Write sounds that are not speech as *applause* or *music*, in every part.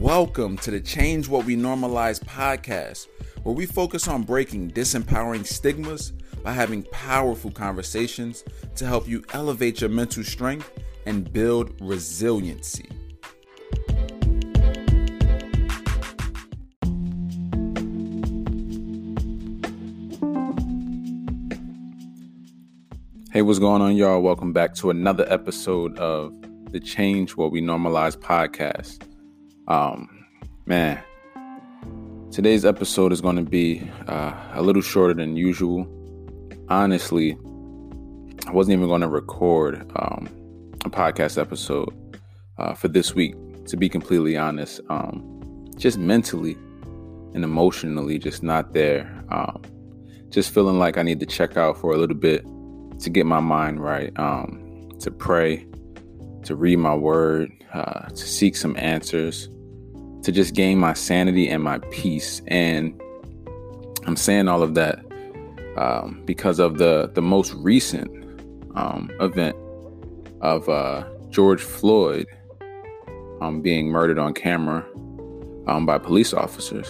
Welcome to the Change What We Normalize podcast, where we focus on breaking disempowering stigmas by having powerful conversations to help you elevate your mental strength and build resiliency. Hey, what's going on, y'all? Welcome back to another episode of the Change What We Normalize podcast. Um, man, today's episode is going to be uh, a little shorter than usual. Honestly, I wasn't even going to record um, a podcast episode uh, for this week, to be completely honest. Um, just mentally and emotionally, just not there. Um, just feeling like I need to check out for a little bit to get my mind right, um, to pray, to read my word, uh, to seek some answers, to just gain my sanity and my peace. And I'm saying all of that um, because of the the most recent um, event of uh, George Floyd um, being murdered on camera um, by police officers.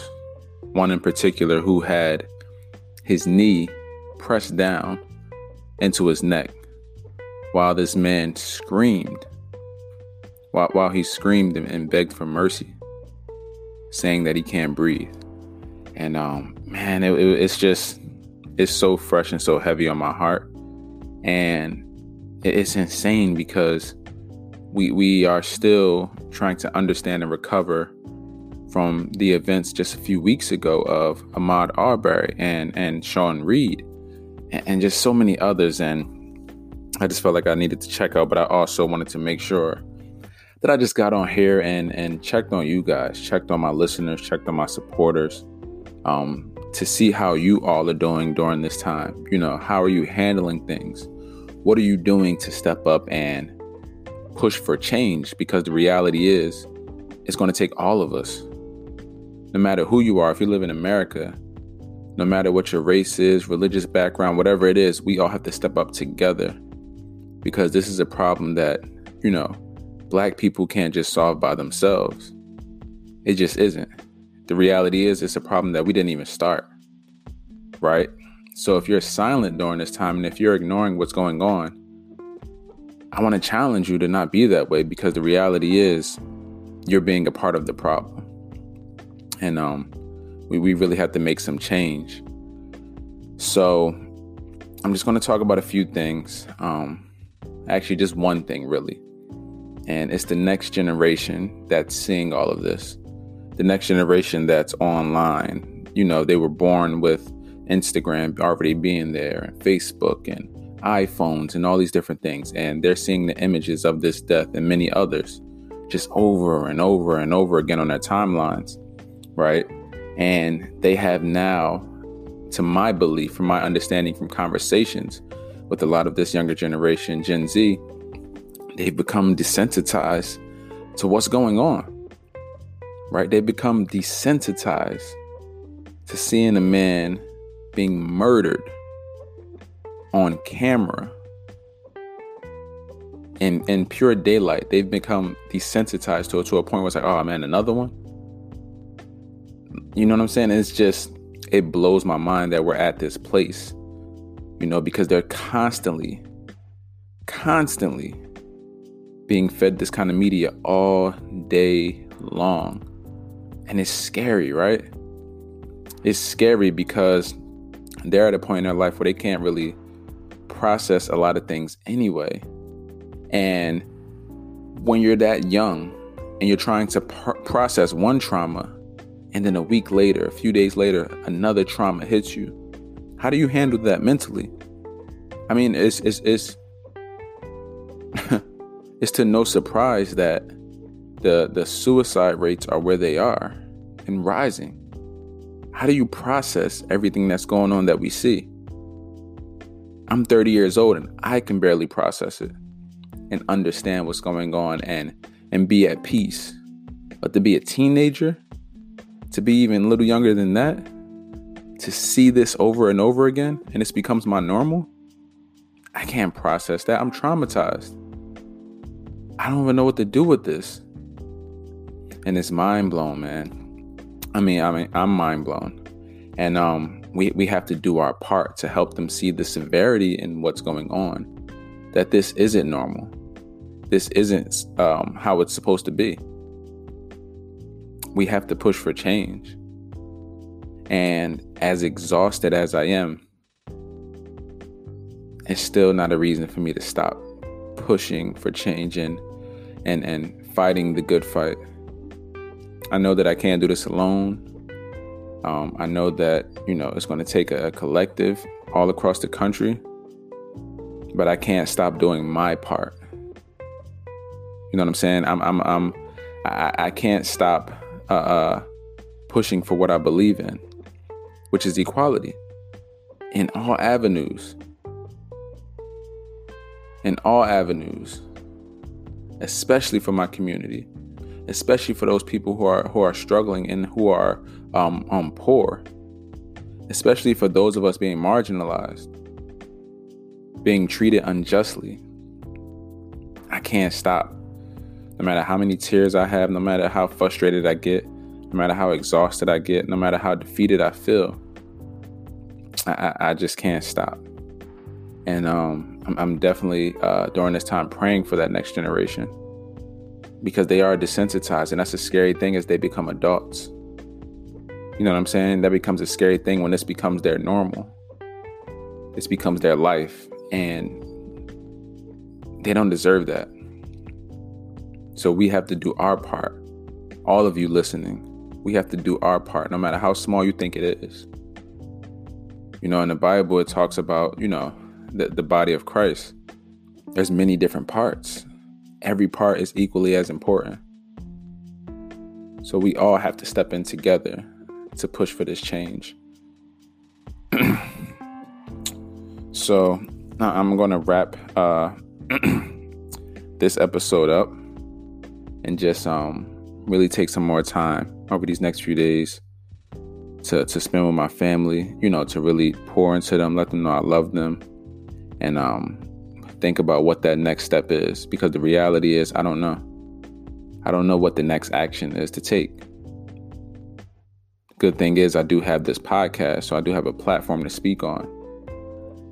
One in particular who had his knee pressed down into his neck while this man screamed, while, while he screamed and begged for mercy, saying that he can't breathe. And um, man, it, it, it's just, it's so fresh and so heavy on my heart. And it's insane because we, we are still trying to understand and recover from the events just a few weeks ago of Ahmaud Arbery and, and Sean Reed and just so many others. And I just felt like I needed to check out, but I also wanted to make sure that I just got on here and and checked on you guys, checked on my listeners, checked on my supporters, um, to see how you all are doing during this time. You know, how are you handling things? What are you doing to step up and push for change? Because the reality is, it's going to take all of us. No matter who you are, if you live in America, no matter what your race is, religious background, whatever it is, we all have to step up together because this is a problem that, you know, black people can't just solve by themselves. It just isn't. The reality is, it's a problem that we didn't even start, right? So if you're silent during this time and if you're ignoring what's going on, I want to challenge you to not be that way because the reality is you're being a part of the problem. And um, we, we really have to make some change. So I'm just going to talk about a few things. Um, actually, just one thing, really. And it's the next generation that's seeing all of this. The next generation that's online. You know, they were born with Instagram already being there, and Facebook, and iPhones, and all these different things. And they're seeing the images of this death and many others just over and over and over again on their timelines, right? And they have now, to my belief, from my understanding from conversations with a lot of this younger generation, Gen Z, they've become desensitized to what's going on. Right? They become desensitized to seeing a man being murdered on camera in in pure daylight. They've become desensitized to it to a point where it's like, oh man, another one. You know what I'm saying? It's just, it blows my mind that we're at this place, you know, because they're constantly, constantly being fed this kind of media all day long. And it's scary, right? It's scary because they're at a point in their life where they can't really process a lot of things anyway. And when you're that young and you're trying to pr- process one trauma and then a week later, a few days later, another trauma hits you. How do you handle that mentally? I mean, it's it's it's *laughs* it's to no surprise that the the suicide rates are where they are and rising. How do you process everything that's going on that we see? I'm 30 years old and I can barely process it and understand what's going on and and be at peace. But to be a teenager to be even a little younger than that, to see this over and over again and this becomes my normal, I can't process that. I'm traumatized. I don't even know what to do with this. and it's mind blown, man. I mean, I mean, I'm mind blown, and um, we we have to do our part to help them see the severity in what's going on. That this isn't normal. This isn't um, how it's supposed to be. We have to push for change. And as exhausted as I am, it's still not a reason for me to stop pushing for change and and, and fighting the good fight. I know that I can't do this alone. Um, I know that you know it's going to take a, a collective all across the country, but I can't stop doing my part. You know what I'm saying? I'm I'm I'm I, I can't stop uh, uh, pushing for what I believe in, which is equality in all avenues. In all avenues, especially for my community especially for those people who are who are struggling and who are um, um poor, especially for those of us being marginalized, being treated unjustly. I can't stop. No matter how many tears I have, no matter how frustrated I get, no matter how exhausted I get, no matter how defeated I feel, I, I just can't stop. And um, I'm, I'm definitely uh, during this time praying for that next generation because they are desensitized and that's a scary thing as they become adults. You know what i'm saying? That becomes a scary thing when this becomes their normal. This becomes their life and they don't deserve that. So we have to do our part. All of you listening we have to do our part no matter how small you think it is. You know in the bible it talks about you know the, the body of christ there's many different parts every part is equally as important. So we all have to step in together to push for this change. *clears throat* so now I'm going to wrap uh, *clears throat* this episode up and just um, really take some more time over these next few days to, to spend with my family, you know, to really pour into them, let them know I love them, and um, think about what that next step is because the reality is I don't know. I don't know what the next action is to take. Good thing is I do have this podcast, so I do have a platform to speak on.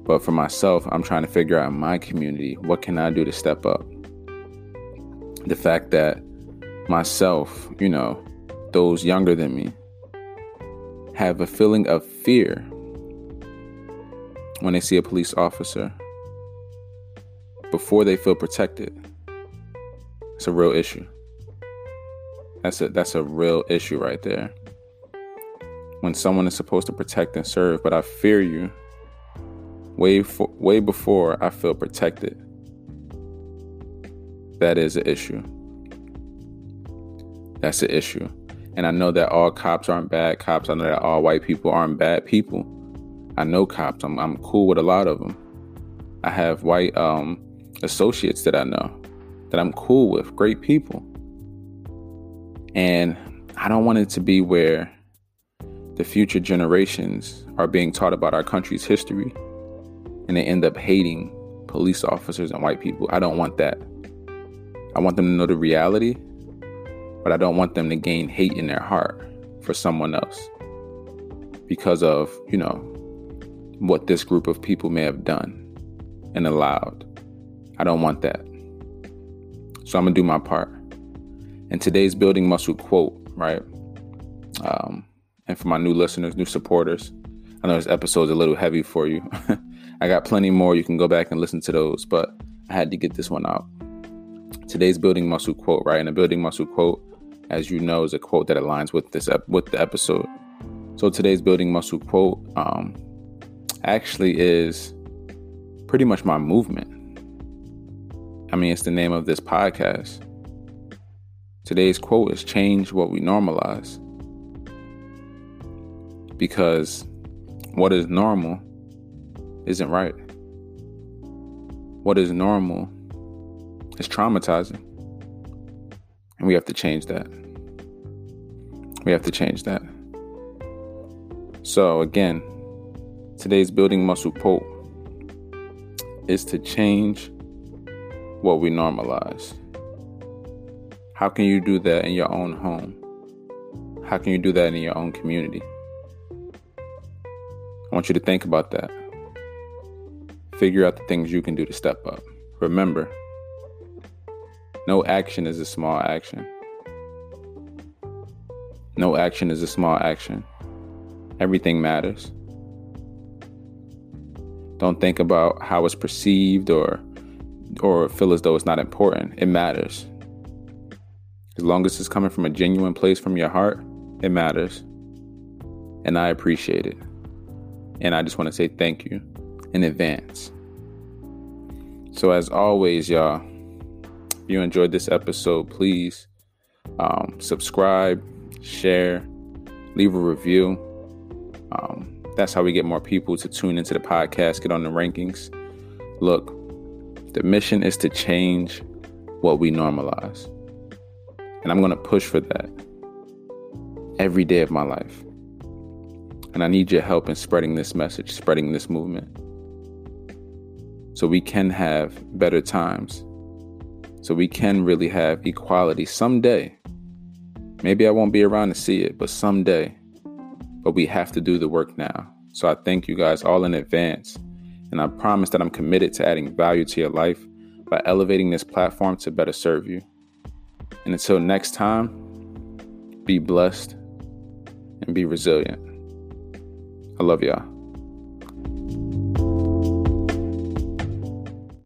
But for myself, I'm trying to figure out my community what can I do to step up. The fact that myself, you know, those younger than me have a feeling of fear when they see a police officer before they feel protected. It's a real issue. That's a that's a real issue right there. When someone is supposed to protect and serve, but I fear you way for, way before I feel protected. That is an issue. That's an issue. And I know that all cops aren't bad cops. I know that all white people aren't bad people. I know cops. I'm I'm cool with a lot of them. I have white um associates that I know that I'm cool with, great people. And I don't want it to be where the future generations are being taught about our country's history and they end up hating police officers and white people. I don't want that. I want them to know the reality, but I don't want them to gain hate in their heart for someone else because of, you know, what this group of people may have done and allowed. I don't want that. So I'm gonna do my part. And today's building muscle quote, right? Um, and for my new listeners, new supporters, I know this episode's a little heavy for you. *laughs* I got plenty more. You can go back and listen to those, but I had to get this one out. Today's building muscle quote, right? And a building muscle quote, as you know, is a quote that aligns with this ep- with the episode. So today's building muscle quote um, actually is pretty much my movement. I mean, it's the name of this podcast. Today's quote is change what we normalize. Because what is normal isn't right. What is normal is traumatizing. And we have to change that. We have to change that. So, again, today's building muscle quote is to change what we normalize. How can you do that in your own home? How can you do that in your own community? I want you to think about that. Figure out the things you can do to step up. Remember, no action is a small action. No action is a small action. Everything matters. Don't think about how it's perceived or or feel as though it's not important. It matters. As long as it's coming from a genuine place from your heart, it matters. And I appreciate it. And I just want to say thank you in advance. So, as always, y'all, if you enjoyed this episode, please um, subscribe, share, leave a review. Um, that's how we get more people to tune into the podcast, get on the rankings. Look, the mission is to change what we normalize. And I'm going to push for that every day of my life. And I need your help in spreading this message, spreading this movement. So we can have better times. So we can really have equality someday. Maybe I won't be around to see it, but someday. But we have to do the work now. So I thank you guys all in advance. And I promise that I'm committed to adding value to your life by elevating this platform to better serve you. And until next time, be blessed and be resilient. I love y'all.